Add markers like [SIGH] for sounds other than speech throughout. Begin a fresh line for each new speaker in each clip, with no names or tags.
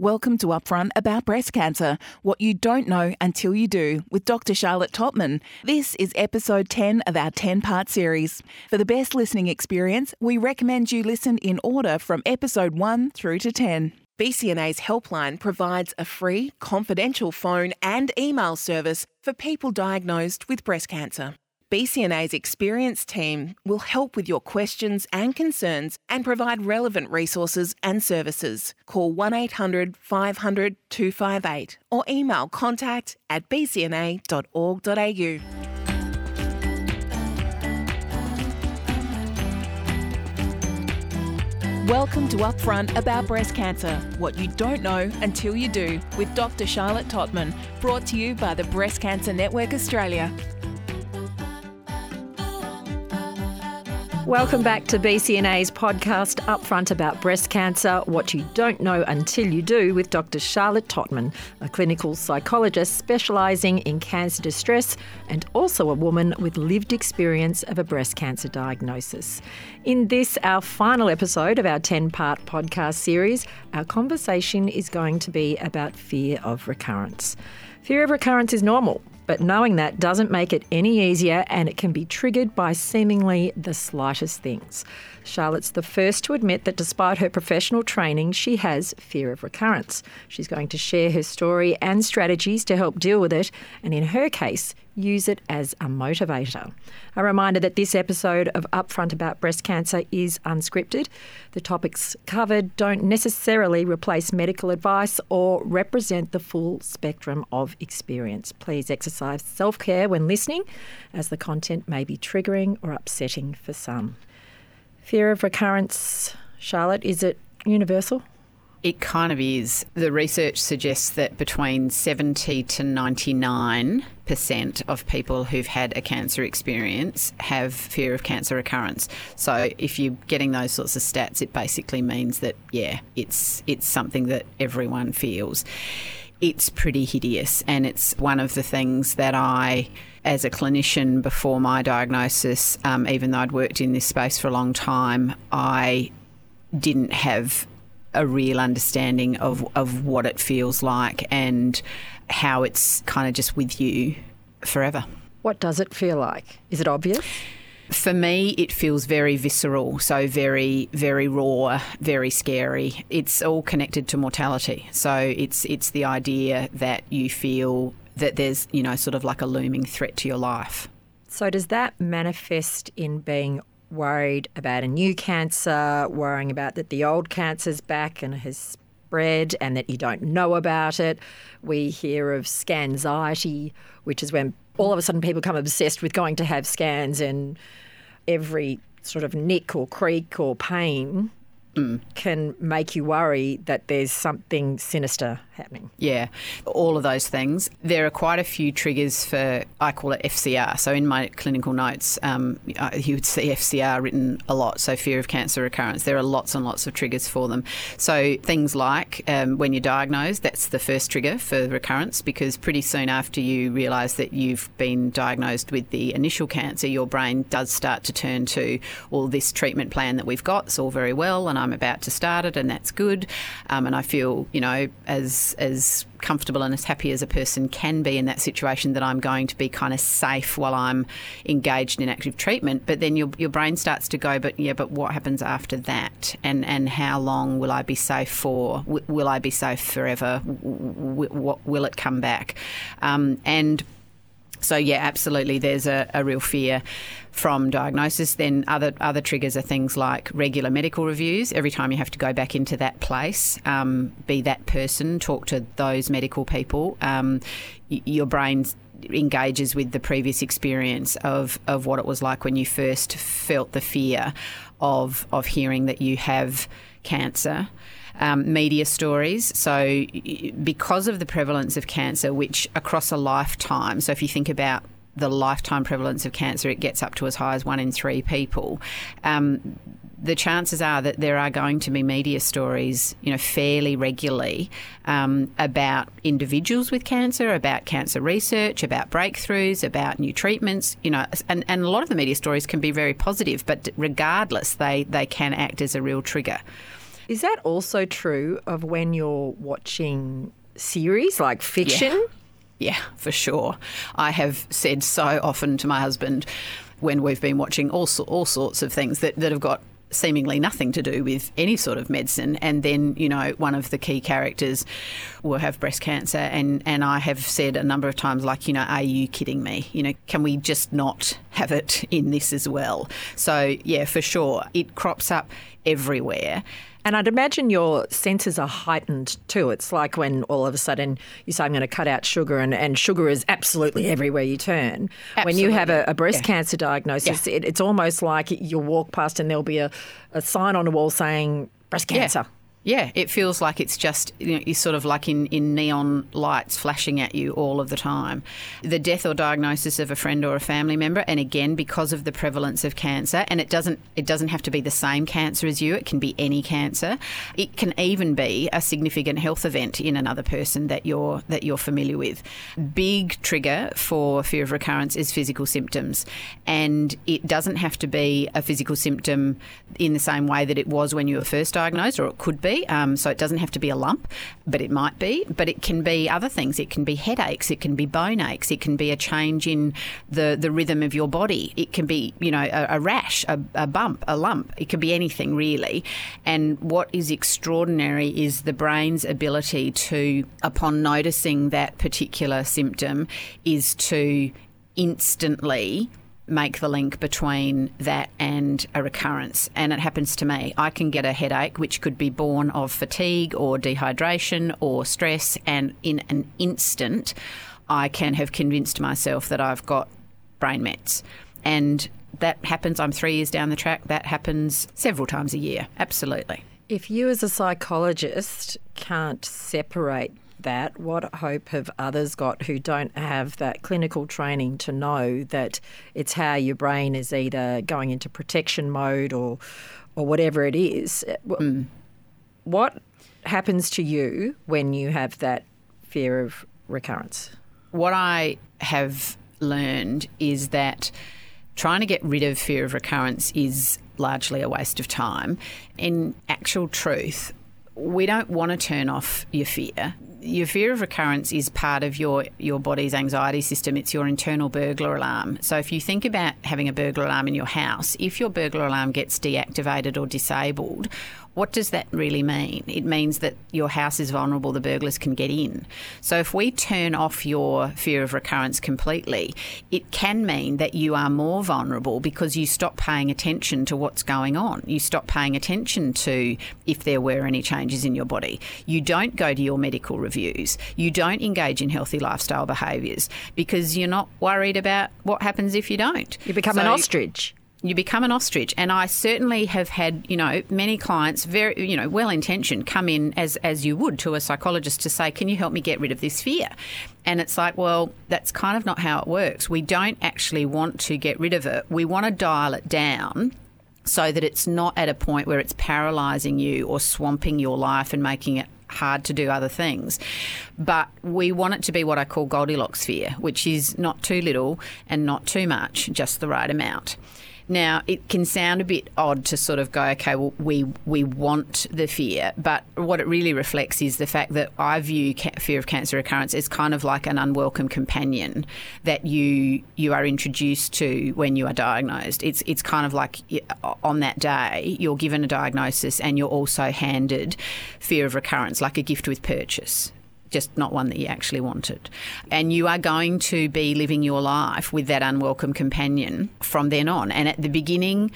Welcome to Upfront About Breast Cancer What You Don't Know Until You Do with Dr. Charlotte Tottman. This is episode 10 of our 10 part series. For the best listening experience, we recommend you listen in order from episode 1 through to 10. BCNA's helpline provides a free, confidential phone and email service for people diagnosed with breast cancer. BCNA's experienced team will help with your questions and concerns and provide relevant resources and services. Call 1 800 500 258 or email contact at bcna.org.au. Welcome to Upfront About Breast Cancer What You Don't Know Until You Do with Dr. Charlotte Tottman, brought to you by the Breast Cancer Network Australia.
Welcome back to BCNA's podcast, Upfront About Breast Cancer What You Don't Know Until You Do, with Dr. Charlotte Tottman, a clinical psychologist specialising in cancer distress and also a woman with lived experience of a breast cancer diagnosis. In this, our final episode of our 10 part podcast series, our conversation is going to be about fear of recurrence. Fear of recurrence is normal. But knowing that doesn't make it any easier and it can be triggered by seemingly the slightest things. Charlotte's the first to admit that despite her professional training, she has fear of recurrence. She's going to share her story and strategies to help deal with it, and in her case, use it as a motivator. A reminder that this episode of Upfront About Breast Cancer is unscripted. The topics covered don't necessarily replace medical advice or represent the full spectrum of experience. Please exercise self care when listening, as the content may be triggering or upsetting for some. Fear of recurrence, Charlotte, is it universal?
It kind of is. The research suggests that between 70 to 99% of people who've had a cancer experience have fear of cancer recurrence. So if you're getting those sorts of stats, it basically means that, yeah, it's, it's something that everyone feels. It's pretty hideous, and it's one of the things that I as a clinician before my diagnosis, um, even though I'd worked in this space for a long time, I didn't have a real understanding of, of what it feels like and how it's kind of just with you forever.
What does it feel like? Is it obvious?
For me, it feels very visceral, so very, very raw, very scary. It's all connected to mortality. So it's it's the idea that you feel that there's, you know, sort of like a looming threat to your life.
So, does that manifest in being worried about a new cancer, worrying about that the old cancer's back and has spread and that you don't know about it? We hear of scanxiety, which is when all of a sudden people become obsessed with going to have scans and every sort of nick or creak or pain mm. can make you worry that there's something sinister happening.
Yeah, all of those things. There are quite a few triggers for, I call it FCR. So in my clinical notes, um, you would see FCR written a lot. So fear of cancer recurrence. There are lots and lots of triggers for them. So things like um, when you're diagnosed, that's the first trigger for recurrence because pretty soon after you realise that you've been diagnosed with the initial cancer, your brain does start to turn to, all this treatment plan that we've got, it's all very well, and I'm about to start it, and that's good. Um, and I feel, you know, as as comfortable and as happy as a person can be in that situation that I'm going to be kind of safe while I'm engaged in active treatment. But then your, your brain starts to go, but yeah, but what happens after that? And and how long will I be safe for? Will I be safe forever? W- w- will it come back? Um, and so yeah, absolutely. There's a, a, real fear from diagnosis. Then other other triggers are things like regular medical reviews. Every time you have to go back into that place, um, be that person, talk to those medical people. Um, y- your brain engages with the previous experience of, of what it was like when you first felt the fear of of hearing that you have cancer um, media stories. So, because of the prevalence of cancer, which across a lifetime, so if you think about the lifetime prevalence of cancer, it gets up to as high as one in three people. Um, the chances are that there are going to be media stories, you know, fairly regularly um, about individuals with cancer, about cancer research, about breakthroughs, about new treatments, you know, and, and a lot of the media stories can be very positive, but regardless, they, they can act as a real trigger
Is that also true of when you're watching series like fiction?
Yeah, for sure. I have said so often to my husband when we've been watching all, all sorts of things that, that have got seemingly nothing to do with any sort of medicine. And then, you know, one of the key characters will have breast cancer. And, and I have said a number of times, like, you know, are you kidding me? You know, can we just not have it in this as well? So, yeah, for sure. It crops up everywhere.
And I'd imagine your senses are heightened too. It's like when all of a sudden you say, I'm going to cut out sugar, and, and sugar is absolutely everywhere you turn.
Absolutely.
When you have a, a breast
Yeah.
cancer diagnosis,
Yeah.
it, it's almost like you'll walk past and there'll be a, a sign on a wall saying breast cancer.
Yeah, it feels like it's just you know, you're sort of like in, in neon lights flashing at you all of the time. The death or diagnosis of a friend or a family member, and again because of the prevalence of cancer, and it doesn't it doesn't have to be the same cancer as you. It can be any cancer. It can even be a significant health event in another person that you're that you're familiar with. Big trigger for fear of recurrence is physical symptoms, and it doesn't have to be a physical symptom in the same way that it was when you were first diagnosed, or it could be. Um, so it doesn't have to be a lump, but it might be. But it can be other things. It can be headaches. It can be bone aches. It can be a change in the the rhythm of your body. It can be you know a, a rash, a, a bump, a lump. It can be anything really. And what is extraordinary is the brain's ability to, upon noticing that particular symptom, is to instantly make the link between that and a recurrence. And it happens to me. I can get a headache, which could be born of fatigue or dehydration or stress, and in an instant, I can have convinced myself that I've got brain mets. And that happens, I'm three years down the track, that happens several times a year. Absolutely.
If you, as a psychologist, can't separate that, what hope have others got who don't have that clinical training to know that it's how your brain is either going into protection mode or, or whatever it is? Wh- hmm. What happens to you when you have that fear of recurrence?
what I have learned is that trying to get rid of fear of recurrence is largely a waste of time. In actual truth, we don't want to turn off your fear. Your fear of recurrence is part of your, your body's anxiety system. It's your internal burglar alarm. So if you think about having a burglar alarm in your house, if your burglar alarm gets deactivated or disabled, what does that really mean? It means that your house is vulnerable, the burglars can get in. So if we turn off your fear of recurrence completely, it can mean that you are more vulnerable because you stop paying attention to what's going on. You stop paying attention to if there were any changes in your body. You don't go to your medical reviews. You don't engage in healthy lifestyle behaviours because you're not worried about what happens if you don't.
You become an ostrich.
You become an ostrich and i certainly have had you know many clients very you know well intentioned come in as as you would to a psychologist to say can you help me get rid of this fear and it's like well that's kind of not how it works we don't actually want to get rid of it we want to dial it down so that it's not at a point where it's paralyzing you or swamping your life and making it hard to do other things. But we want it to be what I call Goldilocks fear, which is not too little and not too much, just the right amount. Now, it can sound a bit odd to sort of go, okay, well, we we want the fear, but what it really reflects is the fact that I view ca- fear of cancer recurrence as kind of like an unwelcome companion that you you are introduced to when you are diagnosed. It's it's kind of like on that day you're given a diagnosis and you're also handed fear of recurrence, like a gift with purchase just not one that you actually wanted. And you are going to be living your life with that unwelcome companion from then on. And at the beginning,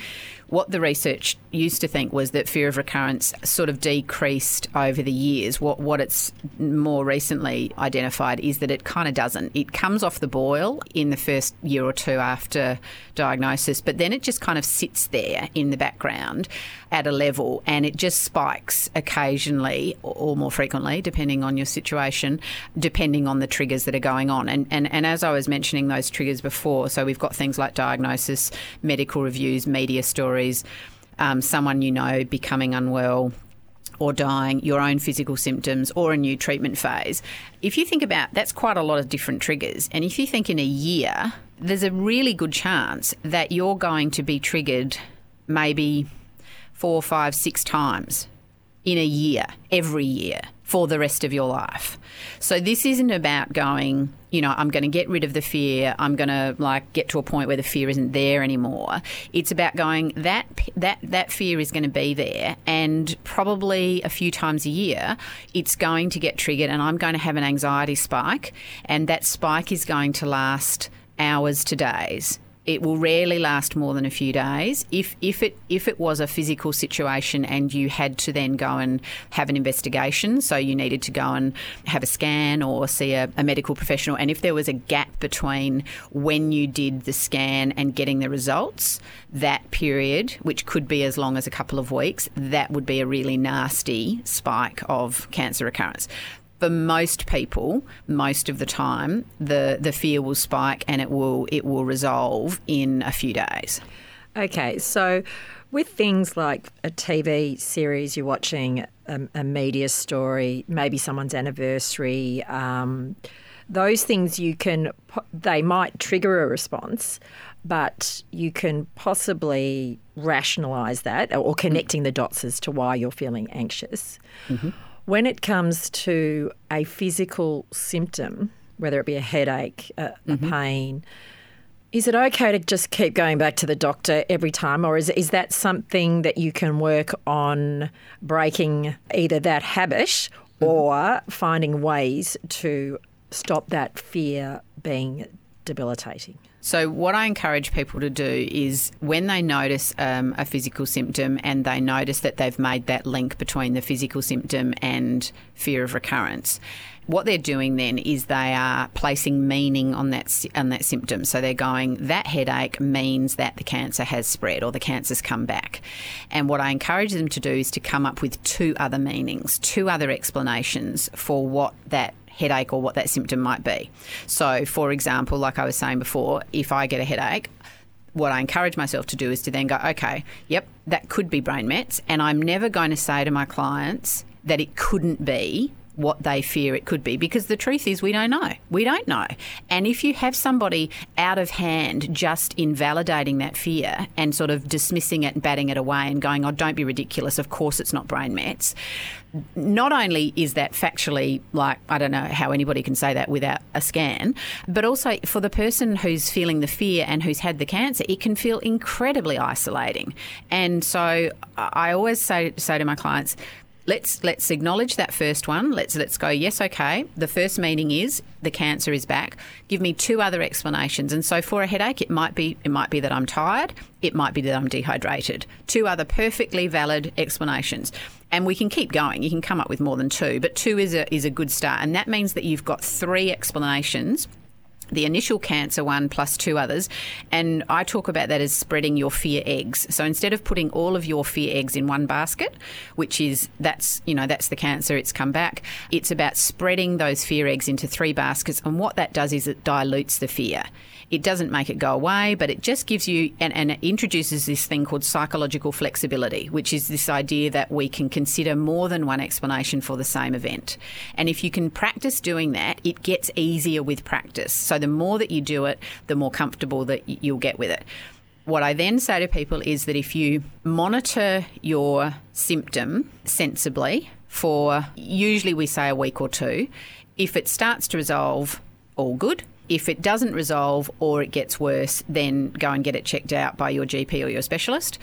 what the research used to think was that fear of recurrence sort of decreased over the years. What what it's more recently identified is that it kind of doesn't. It comes off the boil in the first year or two after diagnosis, but then it just kind of sits there in the background at a level and it just spikes occasionally or- or more frequently depending on your situation, depending on the triggers that are going on. And and, and as I was mentioning those triggers before, so we've got things like diagnosis, medical reviews, media stories, um, someone you know becoming unwell, or dying, your own physical symptoms, or a new treatment phase. If you think about that's quite a lot of different triggers. And if you think in a year, there's a really good chance that you're going to be triggered maybe four, five, six times in a year, every year, for the rest of your life. So this isn't about going, you know, I'm going to get rid of the fear. I'm going to like get to a point where the fear isn't there anymore. It's about going that that that fear is going to be there and probably a few times a year it's going to get triggered and I'm going to have an anxiety spike and that spike is going to last hours to days it will rarely last more than a few days. If if it if it was a physical situation and you had to then go and have an investigation, so you needed to go and have a scan or see a, a medical professional, and if there was a gap between when you did the scan and getting the results, that period, which could be as long as a couple of weeks, that would be a really nasty spike of cancer recurrence for most people, most of the time, the, the fear will spike and it will it will resolve in a few days.
Okay, so with things like a TV series you're watching, a, a media story, maybe someone's anniversary, um, those things you can they might trigger a response, but you can possibly rationalise that or connecting the dots as to why you're feeling anxious. Mm-hmm. When it comes to a physical symptom, whether it be a headache, a, mm-hmm. a pain, is it okay to just keep going back to the doctor every time, or is, is that something that you can work on breaking either that habit mm-hmm. or finding ways to stop that fear being debilitating?
So, what I encourage people to do is when they notice um, a physical symptom and they notice that they've made that link between the physical symptom and fear of recurrence, what they're doing then is they are placing meaning on that on that symptom. So they're going that headache means that the cancer has spread or the cancer's come back. And what I encourage them to do is to come up with two other meanings, two other explanations for what that headache or what that symptom might be. So, for example, like I was saying before, if I get a headache, what I encourage myself to do is to then go, okay, yep, that could be brain mets. And I'm never going to say to my clients that it couldn't be what they fear it could be because the truth is we don't know. We don't know. And if you have somebody out of hand just invalidating that fear and sort of dismissing it and batting it away and going, oh, don't be ridiculous, of course it's not brain mets, not only is that factually like, I don't know how anybody can say that without a scan, but also for the person who's feeling the fear and who's had the cancer, it can feel incredibly isolating. And so I always say, say to my clients, let's let's acknowledge that first one. Let's let's go. Yes, okay. The first meaning is the cancer is back. Give me two other explanations. And so for a headache, it might be it might be that I'm tired. It might be that I'm dehydrated. Two other perfectly valid explanations. And we can keep going. You can come up with more than two, but two is a is a good start. And that means that you've got three explanations the initial cancer one plus two others. And I talk about that as spreading your fear eggs. So instead of putting all of your fear eggs in one basket, which is that's, you know, that's the cancer, it's come back, it's about spreading those fear eggs into three baskets. And what that does is it dilutes the fear. It doesn't make it go away, but it just gives you and, and introduces this thing called psychological flexibility, which is this idea that we can consider more than one explanation for the same event. And if you can practice doing that, it gets easier with practice. So the more that you do it, the more comfortable that you'll get with it. What I then say to people is that if you monitor your symptom sensibly for usually we say a week or two, if it starts to resolve, all good. If it doesn't resolve or it gets worse, then go and get it checked out by your GP or your specialist.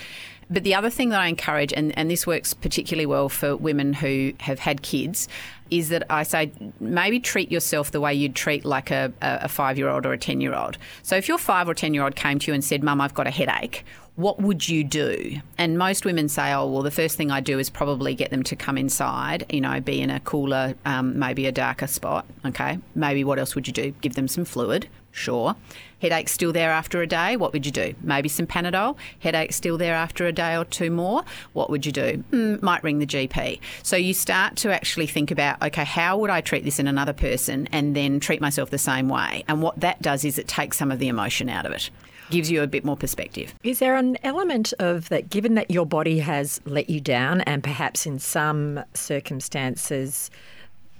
But the other thing that I encourage, and, and this works particularly well for women who have had kids, is that I say maybe treat yourself the way you'd treat like a, a five year old or a 10 year old. So if your five or 10 year old came to you and said, Mum, I've got a headache, what would you do? And most women say, oh, well, the first thing I do is probably get them to come inside, you know, be in a cooler, um, maybe a darker spot. Okay. Maybe what else would you do? Give them some fluid. Sure. Headache still there after a day, what would you do? Maybe some Panadol. Headache still there after a day or two more, what would you do? Mm, might ring the GP. So you start to actually think about, okay, how would I treat this in another person and then treat myself the same way? And what that does is it takes some of the emotion out of it gives you a bit more perspective.
Is there an element of that, given that your body has let you down, and perhaps in some circumstances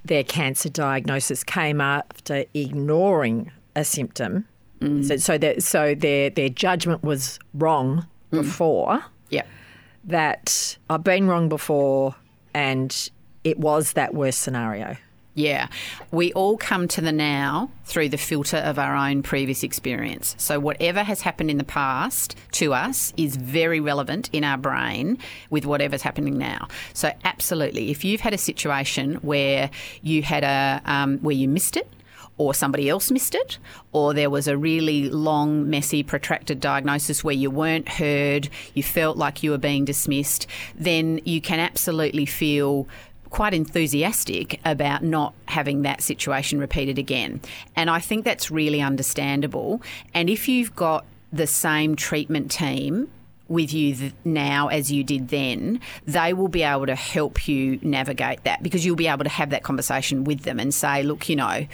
their cancer diagnosis came after ignoring a symptom? Mm. So, so, that, so their, their judgment was wrong mm. before.
Yeah.
That I've been wrong before, and it was that worst scenario.
Yeah. We all come to the now through the filter of our own previous experience. So, whatever has happened in the past to us is very relevant in our brain with whatever's happening now. So, absolutely, if you've had a situation where you had a, um, where you missed it, or somebody else missed it, or there was a really long, messy, protracted diagnosis where you weren't heard, you felt like you were being dismissed, then you can absolutely feel quite enthusiastic about not having that situation repeated again. And I think that's really understandable. And if you've got the same treatment team with you now as you did then, they will be able to help you navigate that because you'll be able to have that conversation with them and say, look, you know,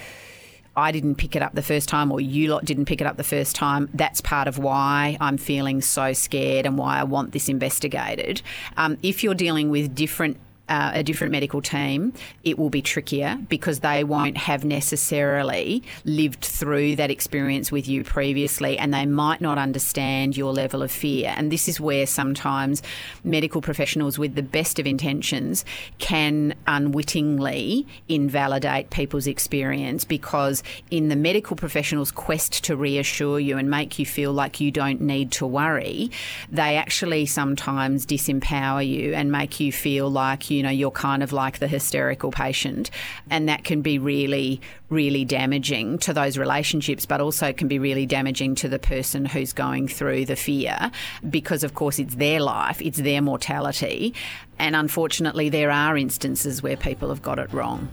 I didn't pick it up the first time, or you lot didn't pick it up the first time. That's part of why I'm feeling so scared and why I want this investigated. Um, if you're dealing with different uh, a different medical team, it will be trickier because they won't have necessarily lived through that experience with you previously and they might not understand your level of fear. And this is where sometimes medical professionals with the best of intentions can unwittingly invalidate people's experience because, in the medical professional's quest to reassure you and make you feel like you don't need to worry, they actually sometimes disempower you and make you feel like you you know, you're kind of like the hysterical patient. And that can be really, really damaging to those relationships, but also can be really damaging to the person who's going through the fear because, of course, it's their life, it's their mortality. And unfortunately, there are instances where people have got it wrong.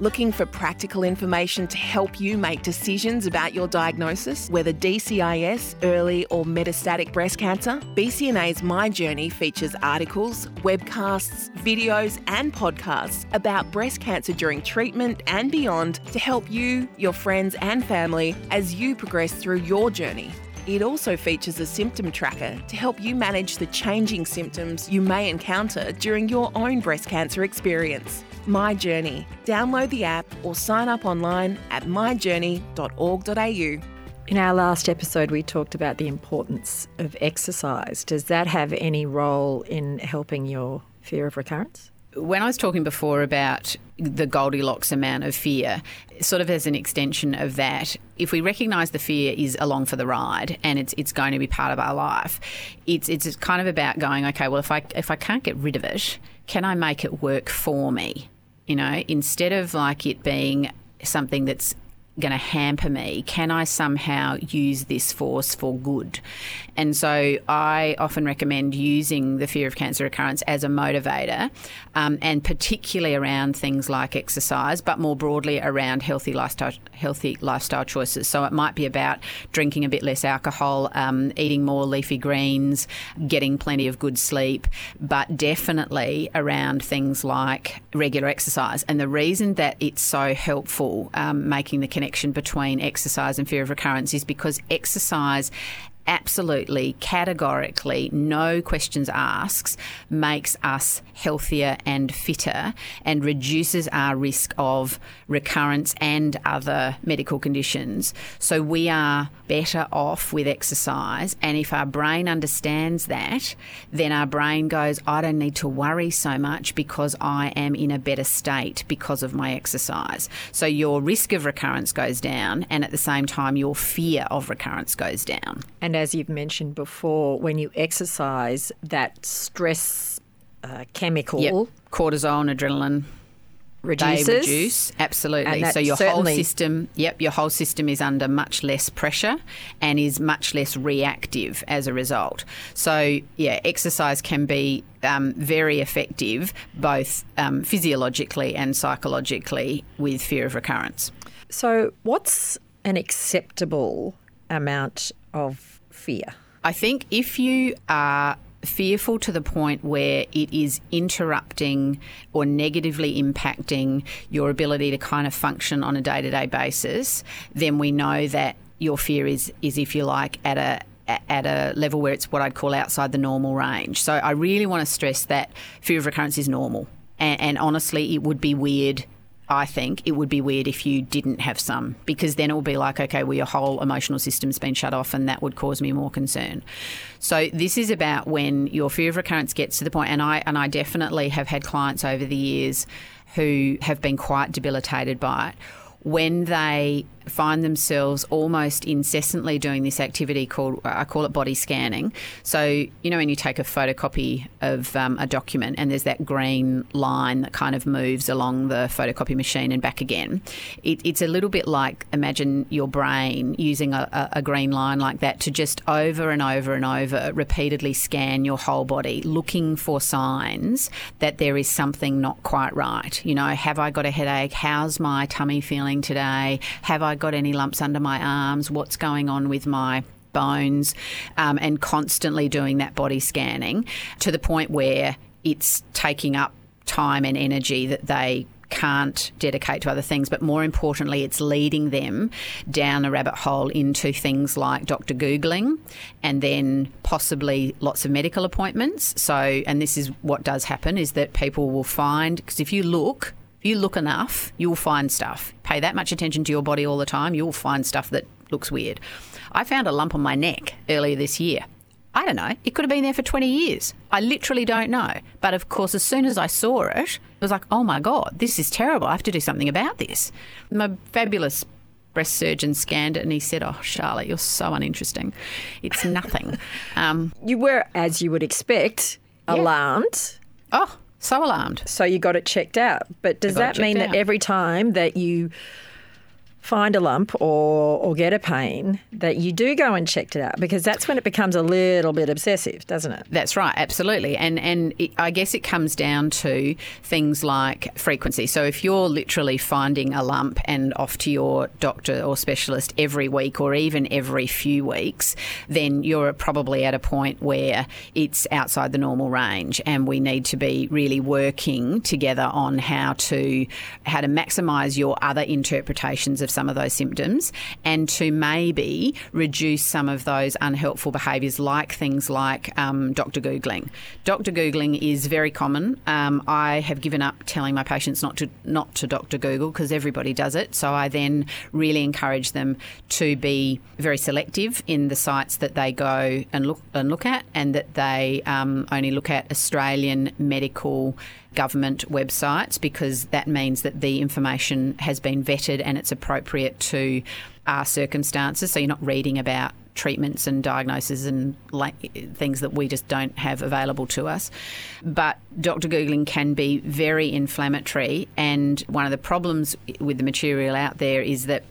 Looking for practical information to help you make decisions about your diagnosis, whether DCIS, early or metastatic breast cancer? BCNA's My Journey features articles, webcasts, videos, and podcasts about breast cancer during treatment and beyond to help you, your friends, and family as you progress through your journey. It also features a symptom tracker to help you manage the changing symptoms you may encounter during your own breast cancer experience. My Journey. Download the app or sign up online at myjourney.org.au.
In our last episode, we talked about the importance of exercise. Does that have any role in helping your fear of recurrence?
When I was talking before about the Goldilocks amount of fear, sort of as an extension of that, if we recognise the fear is along for the ride and it's it's going to be part of our life, it's it's kind of about going, okay, well if I if I can't get rid of it, can I make it work for me? You know, instead of like it being something that's going to hamper me? Can I somehow use this force for good? And so I often recommend using the fear of cancer recurrence as a motivator, um, and particularly around things like exercise, but more broadly around healthy lifestyle healthy lifestyle choices. So it might be about drinking a bit less alcohol, um, eating more leafy greens, getting plenty of good sleep, but definitely around things like regular exercise. And the reason that it's so helpful um, making the connection between exercise and fear of recurrence is because exercise absolutely, categorically, no questions asked, makes us healthier and fitter and reduces our risk of recurrence and other medical conditions. So we are better off with exercise. And if our brain understands that, then our brain goes, I don't need to worry so much because I am in a better state because of my exercise. So your risk of recurrence goes down, and at the same time, your fear of recurrence goes down.
And as you've mentioned before, when you exercise, that stress uh, chemical
yep. cortisol and adrenaline
reduces.
They reduce absolutely. So your whole system, yep, your whole system is under much less pressure and is much less reactive as a result. So yeah, exercise can be um, very effective both um, physiologically and psychologically with fear of recurrence.
So what's an acceptable amount of fear?
I think if you are fearful to the point where it is interrupting or negatively impacting your ability to kind of function on a day to day basis, then we know that your fear is, is if you like, at a at a level where it's what I'd call outside the normal range. So I really want to stress that fear of recurrence is normal. And, and honestly, it would be weird I think it would be weird if you didn't have some because then it will be like, okay, well, your whole emotional system's been shut off and that would cause me more concern. So this is about when your fear of recurrence gets to the point, and I and I definitely have had clients over the years who have been quite debilitated by it when they find themselves almost incessantly doing this activity called I call it body scanning. So you know when you take a photocopy of um, a document and there's that green line that kind of moves along the photocopy machine and back again. It, it's a little bit like imagine your brain using a, a green line like that to just over and over and over repeatedly scan your whole body, looking for signs that there is something not quite right. You know, have I got a headache? How's my tummy feeling today? Have I got any lumps under my arms, what's going on with my bones, um, and constantly doing that body scanning to the point where it's taking up time and energy that they can't dedicate to other things, but more importantly, it's leading them down a rabbit hole into things like Dr. Googling and then possibly lots of medical appointments. So, and this is what does happen is that people will find, because if you look, if you look enough, you'll find stuff. Pay that much attention to your body all the time, you'll find stuff that looks weird. I found a lump on my neck earlier this year. I don't know. It could have been there for 20 years. I literally don't know. But of course, as soon as I saw it, it was like, oh my God, this is terrible. I have to do something about this. My fabulous breast surgeon scanned it and he said, oh, Charlotte, you're so uninteresting. It's nothing. [LAUGHS] um,
you were, as you would expect, yeah. alarmed.
Oh, so alarmed.
So you got it checked out. But does that mean out. that every time that you find a lump or, or get a pain, that you do go and check it out because that's when it becomes a little bit obsessive, doesn't it?
That's right, absolutely. And and it, I guess it comes down to things like frequency. So if you're literally finding a lump and off to your doctor or specialist every week or even every few weeks, then you're probably at a point where it's outside the normal range, and we need to be really working together on how to how to maximise your other interpretations of some of those symptoms and to maybe reduce some of those unhelpful behaviours, like things like um, Dr. Googling. Dr. Googling is very common. Um, I have given up telling my patients not to not to Dr. Google because everybody does it. So I then really encourage them to be very selective in the sites that they go and look and look at, and that they um, only look at Australian medical government websites because that means that the information has been vetted and it's appropriate to our circumstances. So you're not reading about treatments and diagnoses and things that we just don't have available to us. But Dr. Googling can be very inflammatory, and one of the problems with the material out there is that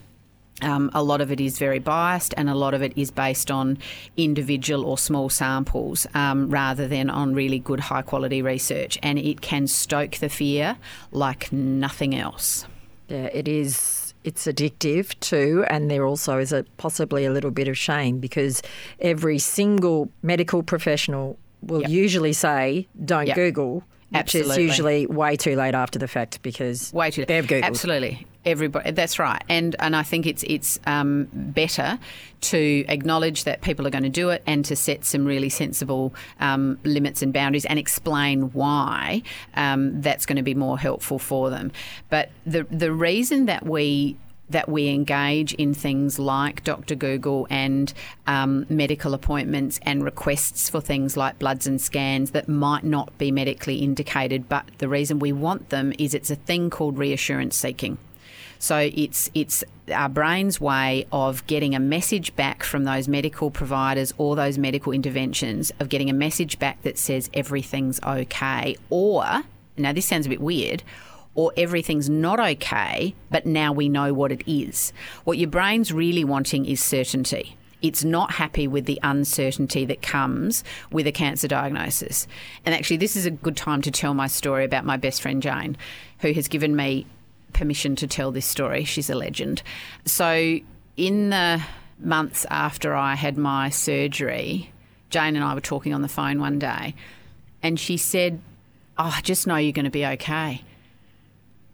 um, a lot of it is very biased, and a lot of it is based on individual or small samples um, rather than on really good, high quality research. And it can stoke the fear like nothing else.
Yeah, it is. It's addictive too, and there also is a possibly a little bit of shame because every single medical professional will yep. usually say, "Don't yep. Google." Which Absolutely. is usually way too late after the fact because
way too
they've Googled.
Absolutely, Everybody, that's right, and and I think it's it's um, better to acknowledge that people are going to do it and to set some really sensible um, limits and boundaries and explain why um, that's going to be more helpful for them. But the the reason that we that we engage in things like Dr. Google and um, medical appointments and requests for things like bloods and scans that might not be medically indicated. But the reason we want them is it's a thing called reassurance seeking. So it's it's our brain's way of getting a message back from those medical providers or those medical interventions of getting a message back that says everything's okay or now this sounds a bit weird or everything's not okay, but now we know what it is. What your brain's really wanting is certainty. It's not happy with the uncertainty that comes with a cancer diagnosis. And actually, this is a good time to tell my story about my best friend Jane, who has given me permission to tell this story. She's a legend. So, in the months after I had my surgery, Jane and I were talking on the phone one day, and she said, Oh, I just know you're going to be okay.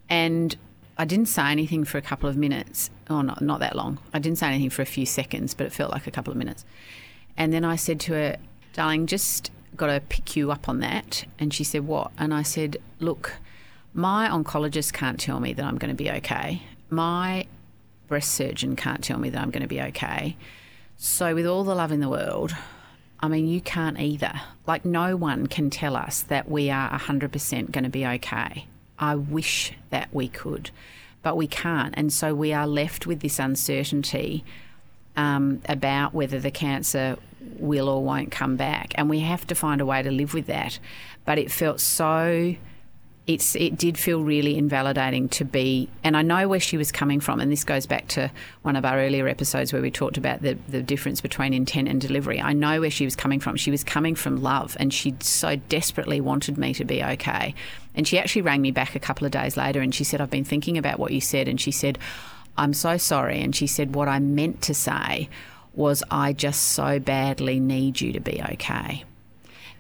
And I didn't say anything for a couple of minutes. Oh, not, not that long. I didn't say anything for a few seconds, but it felt like a couple of minutes. And then I said to her, Darling, just got to pick you up on that. And she said, What? And I said, Look, My oncologist can't tell me that I'm going to be okay. My breast surgeon can't tell me that I'm going to be okay. So, with all the love in the world, I mean, you can't either. Like, no one can tell us that we are 100% going to be okay. I wish that we could, but we can't. And so we are left with this uncertainty um, about whether the cancer will or won't come back. And we have to find a way to live with that. But it felt so it's it did feel really invalidating to be and I know where she was coming from and this goes back to one of our earlier episodes where we talked about the, the difference between intent and delivery. I know where she was coming from. She was coming from love and she so desperately wanted me to be okay. And she actually rang me back a couple of days later and she said, I've been thinking about what you said and she said, I'm so sorry and she said what I meant to say was I just so badly need you to be okay.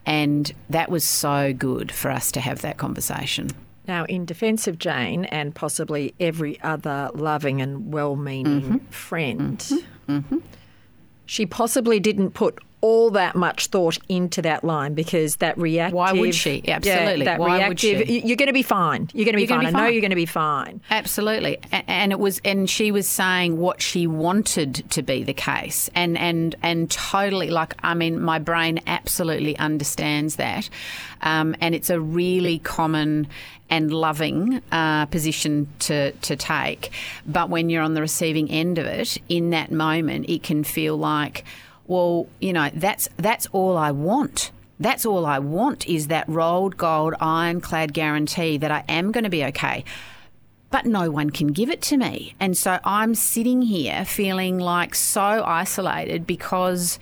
And that was so good for us to have that conversation.
Now, in defence of Jane and possibly every other loving and well meaning
Mm-hmm.
friend, she possibly didn't put all that much thought into that line because that reactive.
Why would she?
Yeah,
Absolutely.
that
Why would
reactive.
she?
You're going to be fine. You're going to be
You're
fine.
be
I know
fine.
you're going to be fine.
Absolutely, and it was, and she was saying what she wanted to be the case, and and and totally like, I mean, my brain absolutely understands that, um, and it's a really common and loving uh, position to to take, but when you're on the receiving end of it, in that moment, it can feel like, well, you know, that's that's all I want. That's all I want is that rolled gold ironclad guarantee that I am going to be okay but no one can give it to me. And so I'm sitting here feeling like so isolated because,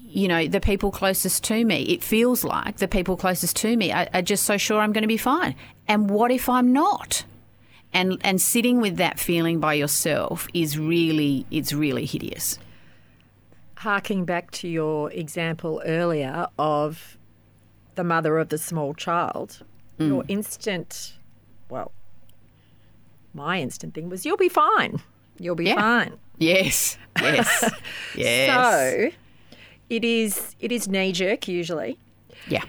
you know, the people closest to me, it feels like the people closest to me are, are just so sure I'm going to be fine. And what if I'm not? And, and sitting with that feeling by yourself is really, it's really hideous.
Harking back to your example earlier of the mother of the small child,
Mm.
your instant, well, my instant thing was, you'll be fine. You'll be
Yeah.
fine.
Yes, yes, yes. [LAUGHS]
So it is it is knee jerk usually.
yeah.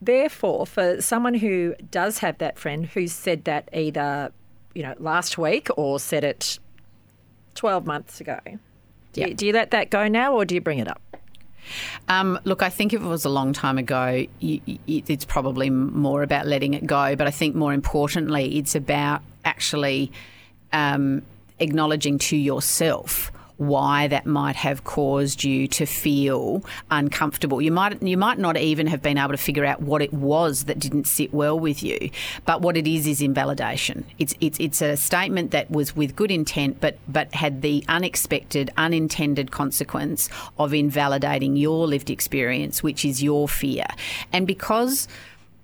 Therefore, for someone who does have that friend who's said that either, you know, last week or said it twelve months ago,
Yeah.
do you let that go now or do you bring it up?
Um, look, I think if it was a long time ago, it's probably more about letting it go. But I think more importantly, it's about actually um, acknowledging to yourself why that might have caused you to feel uncomfortable. You might you might not even have been able to figure out what it was that didn't sit well with you, but what it is is invalidation. It's it's it's a statement that was with good intent, but but had the unexpected, unintended consequence of invalidating your lived experience, which is your fear, and because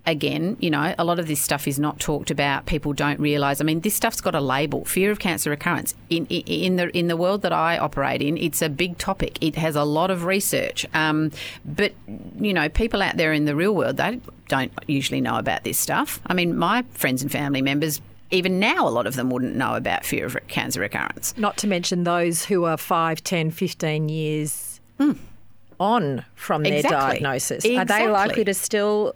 again, you know, a lot of this stuff is not talked about. People don't realise. I mean, this stuff's got a label: fear of cancer recurrence. In in, in the in the world that I operate in, it's a big topic. It has a lot of research. Um, but you know, people out there in the real world, they don't usually know about this stuff. I mean, my friends and family members. Even now, a lot of them wouldn't know about fear of cancer recurrence.
Not to mention those who are 5, 10, 15 years on from their.
Exactly.
diagnosis. Are they likely to still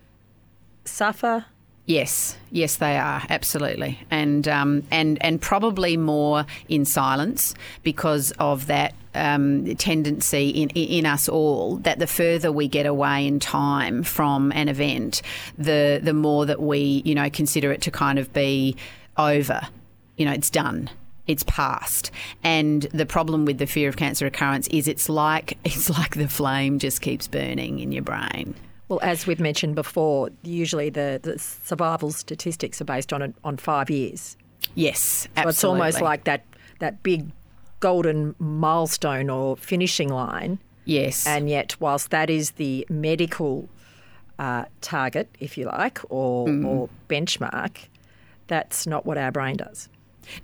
suffer?
Yes, yes, they are absolutely, and um, and and probably more in silence because of that um, tendency in in us all that the further we get away in time from an event, the the more that we you know consider it to kind of be over. You know, it's done. It's past, and the problem with the fear of cancer recurrence is it's like [LAUGHS] it's like the flame just keeps burning in your brain.
Well, as we've mentioned before, usually the, the survival statistics are based on on five years.
Yes,
So
absolutely.
it's almost like that that big golden milestone or finishing line.
yes,
And yet, whilst that is the medical uh, target, if you like, or, or benchmark, that's not what our brain does.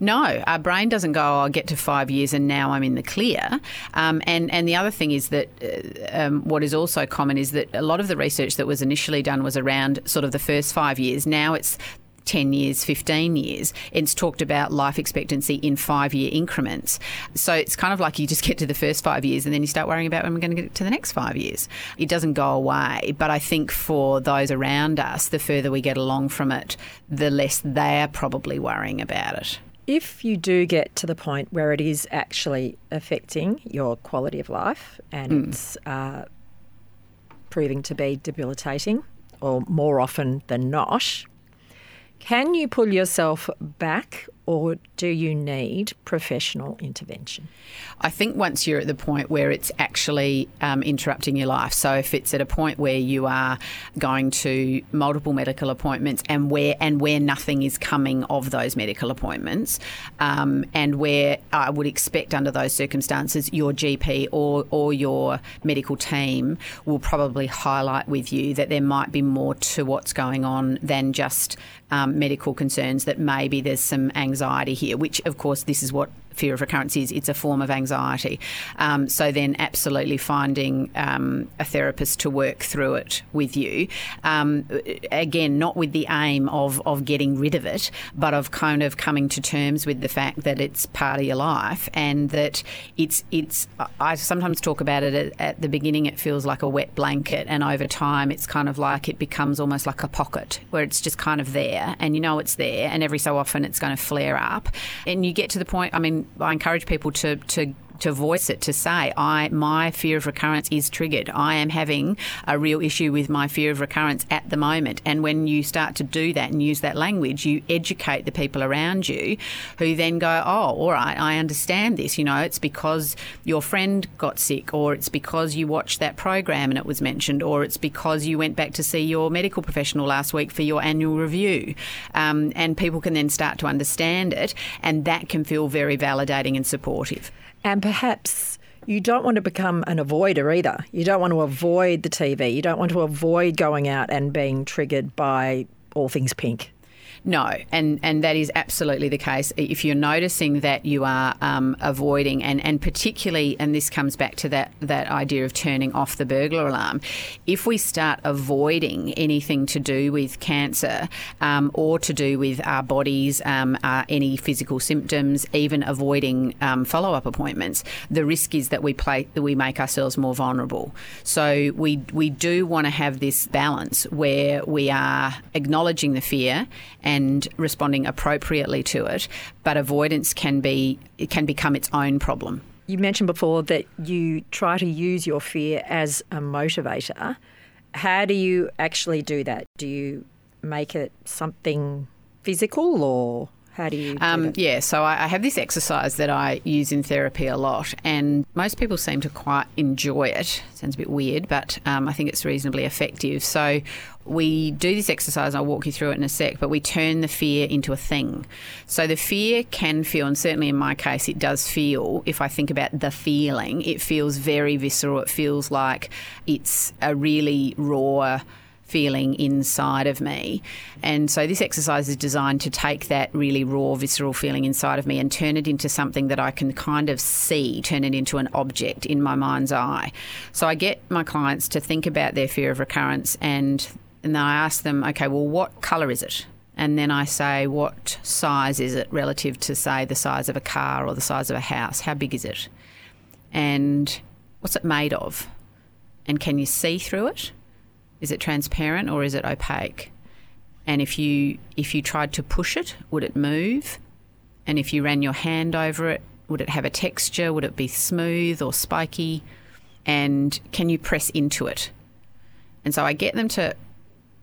No, our brain doesn't go. Oh, I'll get to five years and now I'm in the clear. Um, and and the other thing is that uh, um, what is also common is that a lot of the research that was initially done was around sort of the first five years. Now it's 10 years, 15 years. It's talked about life expectancy in five year increments. So it's kind of like you just [LAUGHS] get to the first five years and then you start worrying about when we're going to get to the next five years. It doesn't go away. But I think for those around us, the further we get along from it, the less they're probably worrying about it.
If you do get to the point where it is actually affecting your quality of life and mm. it's uh, proving to be debilitating, or more often than not, can you pull yourself back or do you need professional intervention?
I think once you're at the point where it's actually um, interrupting your life, so if it's at a point where you are going to multiple medical appointments and where and where nothing is coming of those medical appointments, um, and where I would expect under those circumstances your GP or or your medical team will probably highlight with you that there might be more to what's going on than just um, medical concerns. That maybe there's some anxiety anxiety here, which, of course, this is what fear of recurrence is. It's a form of anxiety. Um, so then, absolutely finding um, a therapist to work through it with you. Um, again, not with the aim of of getting rid of it, but of kind of coming to terms with the fact that it's part of your life and that it's it's. I sometimes talk about it at, at the beginning. It feels like a wet blanket, and over time, it's kind of like it becomes almost like a pocket where it's just kind of there, and you know it's there, and every so often it's going to flare up, and you get to the point. I mean, I encourage people to to to voice it to say I my fear of recurrence is triggered. I am having a real issue with my fear of recurrence at the moment. And when you start to do that and use that language, you educate the people around you who then go, "Oh, all right, I understand this. You know, it's because your friend got sick or it's because you watched that program and it was mentioned or it's because you went back to see your medical professional last week for your annual review." Um, and people can then start to understand it and that can feel very validating and supportive.
And perhaps you don't want to become an avoider either. You don't want to avoid the TV. You don't want to avoid going out and being triggered by all things pink.
No, and, and that is absolutely the case. If you're noticing that you are um, avoiding, and, and particularly, and this comes back to that, that idea of turning off the burglar alarm, if we start avoiding anything to do with cancer um, or to do with our bodies, um, uh, any physical symptoms, even avoiding um, follow up appointments, the risk is that we play that we make ourselves more vulnerable. So we we do want to have this balance where we are acknowledging the fear and responding appropriately to it. But avoidance can be it can become its own problem.
You mentioned before that you try to use your fear as a motivator. How do you actually do that? Do you make it something physical or how do you? Do um,
yeah, so I, I, have this exercise that I use in therapy a lot, and most people seem to quite enjoy it. Sounds a bit weird, but um, I think it's reasonably effective. So we do this exercise, I'll walk you through it in a sec, but we turn the fear into a thing. So the fear can feel, and certainly in my case, it does feel, if I think about the feeling, it feels very visceral. It feels like it's a really raw feeling inside of me. And so this exercise is designed to take that really raw, visceral feeling inside of me and turn it into something that I can kind of see, turn it into an object in my mind's eye. So I get my clients to think about their fear of recurrence and and then I ask them, okay, well, what colour is it? And then I say, what size is it relative to, say, the size of a car or the size of a house? How big is it? And what's it made of? And can you see through it? Is it transparent or is it opaque? And if you if you tried to push it, would it move? And if you ran your hand over it, would it have a texture? Would it be smooth or spiky? And can you press into it? And so I get them to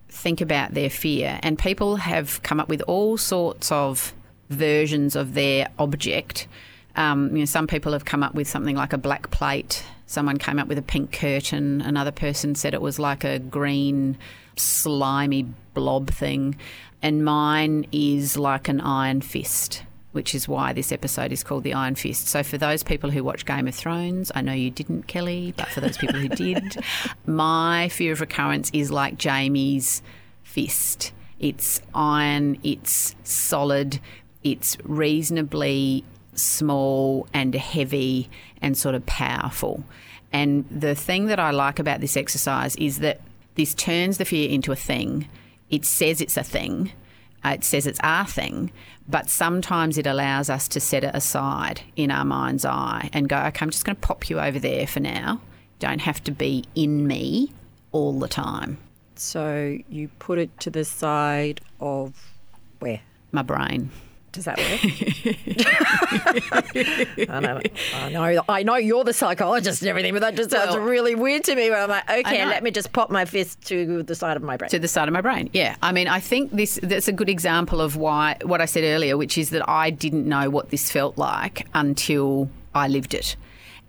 think about their fear, and people have come up with all sorts of versions of their object. Um, you know, some people have come up with something like a black plate Someone came up with a pink curtain. Another person said it was like a green, slimy blob thing. And mine is like an iron fist, which is why this episode is called The Iron Fist. So, for those people who watch Game of Thrones, I know you didn't, Kelly, but for those people who [LAUGHS] did, my fear of recurrence is like Jaime's fist. It's iron, it's solid, it's reasonably small and heavy and sort of powerful. And the thing that I like about this exercise is that this turns the fear into a thing. It says it's a thing. Uh, It says it's our thing, but sometimes it allows us to set it aside in our mind's eye and go, okay, I'm just going to pop you over there for now. Don't have to be in me all the time.
So you put it to the side of where?
My brain.
Does that work? [LAUGHS] I know, I know, I know you're the psychologist and everything, but that just sounds
Well-
really weird to me. Where I'm like, okay, let me just pop my fist to the side of my brain.
to the side of my brain. Yeah, I mean, I think this that's a good example of why what I said earlier, which is that I didn't know what this felt like until I lived it.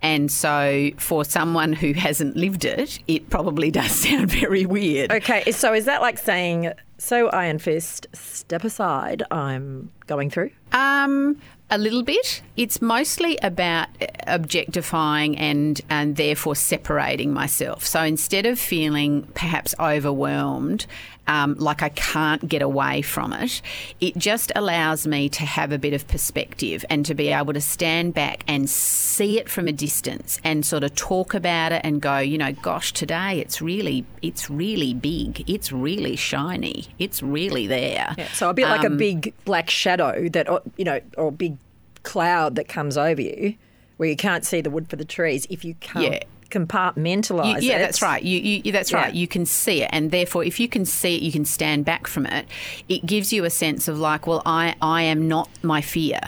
And so, for someone who hasn't lived it, it probably does [LAUGHS] sound very weird.
Okay, so is that like saying, so Iron Fist, step aside, I'm going through?
Um, a little bit. It's mostly about objectifying and and therefore separating myself. So instead of feeling perhaps overwhelmed, um, like I can't get away from it, it just allows me to have a bit of perspective and to be able to stand back and see it from a distance and sort of talk about it and go, you know, gosh, today it's really it's really big, it's really shiny, it's really there.
Yeah, so a bit like a
Um,
big black shadow that, you know, or a big cloud that comes over you where you can't see the wood for the trees if you can't
Yeah.
Compartmentalize
You- yeah,
it.
that's right. You, you, that's
Yeah.
right. You can see it, and therefore, if you can see it, you can stand back from it. It gives you a sense of like, well, I, I am not my fear,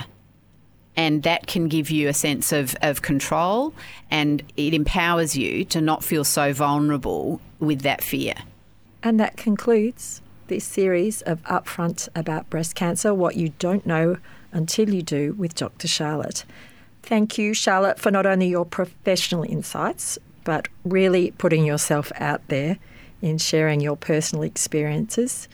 and that can give you a sense of, of control, and it empowers you to not feel so vulnerable with that fear.
And that concludes this series of Upfront about breast cancer What You Don't Know Until You Do with Dr. Charlotte. Thank you, Charlotte, for not only your professional insights, but really putting yourself out there in sharing your personal experiences.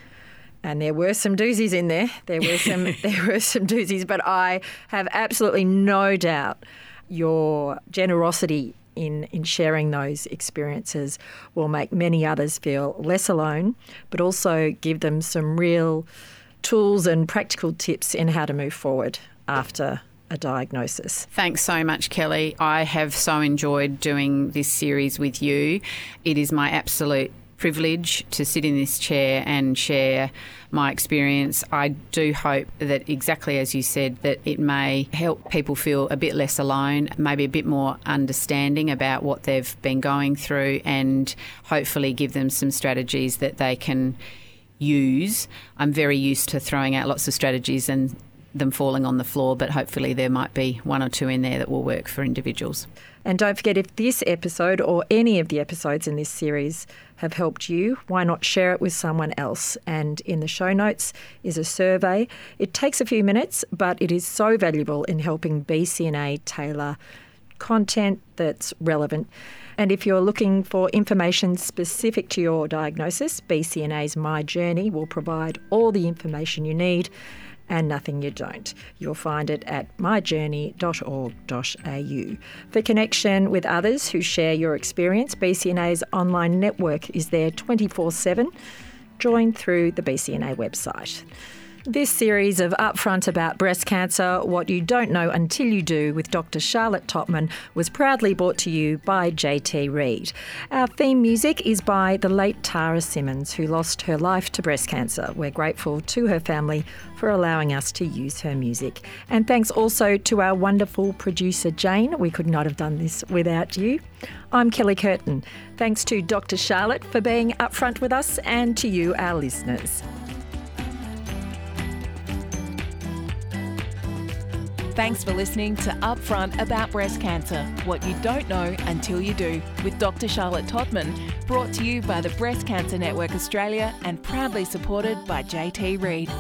And there were some doozies in there. There were some [LAUGHS] there were some doozies, but I have absolutely no doubt your generosity in, in sharing those experiences will make many others feel less alone, but also give them some real tools and practical tips in how to move forward after a diagnosis.
Thanks so much, Kelly. I have so enjoyed doing this series with you. It is my absolute privilege to sit in this chair and share my experience. I do hope that, exactly as you said, that it may help people feel a bit less alone, maybe a bit more understanding about what they've been going through, and hopefully give them some strategies that they can use. I'm very used to throwing out lots of strategies and them falling on the floor, but hopefully there might be one or two in there that will work for individuals.
And don't forget, if this episode or any of the episodes in this series have helped you, why not share it with someone else? And in the show notes is a survey. It takes a few minutes, but it is so valuable in helping BCNA tailor content that's relevant. And if you're looking for information specific to your diagnosis, BCNA's My Journey will provide all the information you need and nothing you don't. You'll find it at myjourney.org.au. For connection with others who share your experience, BCNA's online network is there 24 7. Join through the BCNA website. This series of Upfront About Breast Cancer What You Don't Know Until You Do with Dr. Charlotte Tottman was proudly brought to you by JT Reed. Our theme music is by the late Tara Simmons, who lost her life to breast cancer. We're grateful to her family for allowing us to use her music. And thanks also to our wonderful producer, Jane. We could not have done this without you. I'm Kelly Curtin. Thanks to Dr. Charlotte for being upfront with us and to you, our listeners.
Thanks for listening to Upfront About Breast Cancer What You Don't Know Until You Do with Dr. Charlotte Tottman, brought to you by the Breast Cancer Network Australia and proudly supported by JT Reed.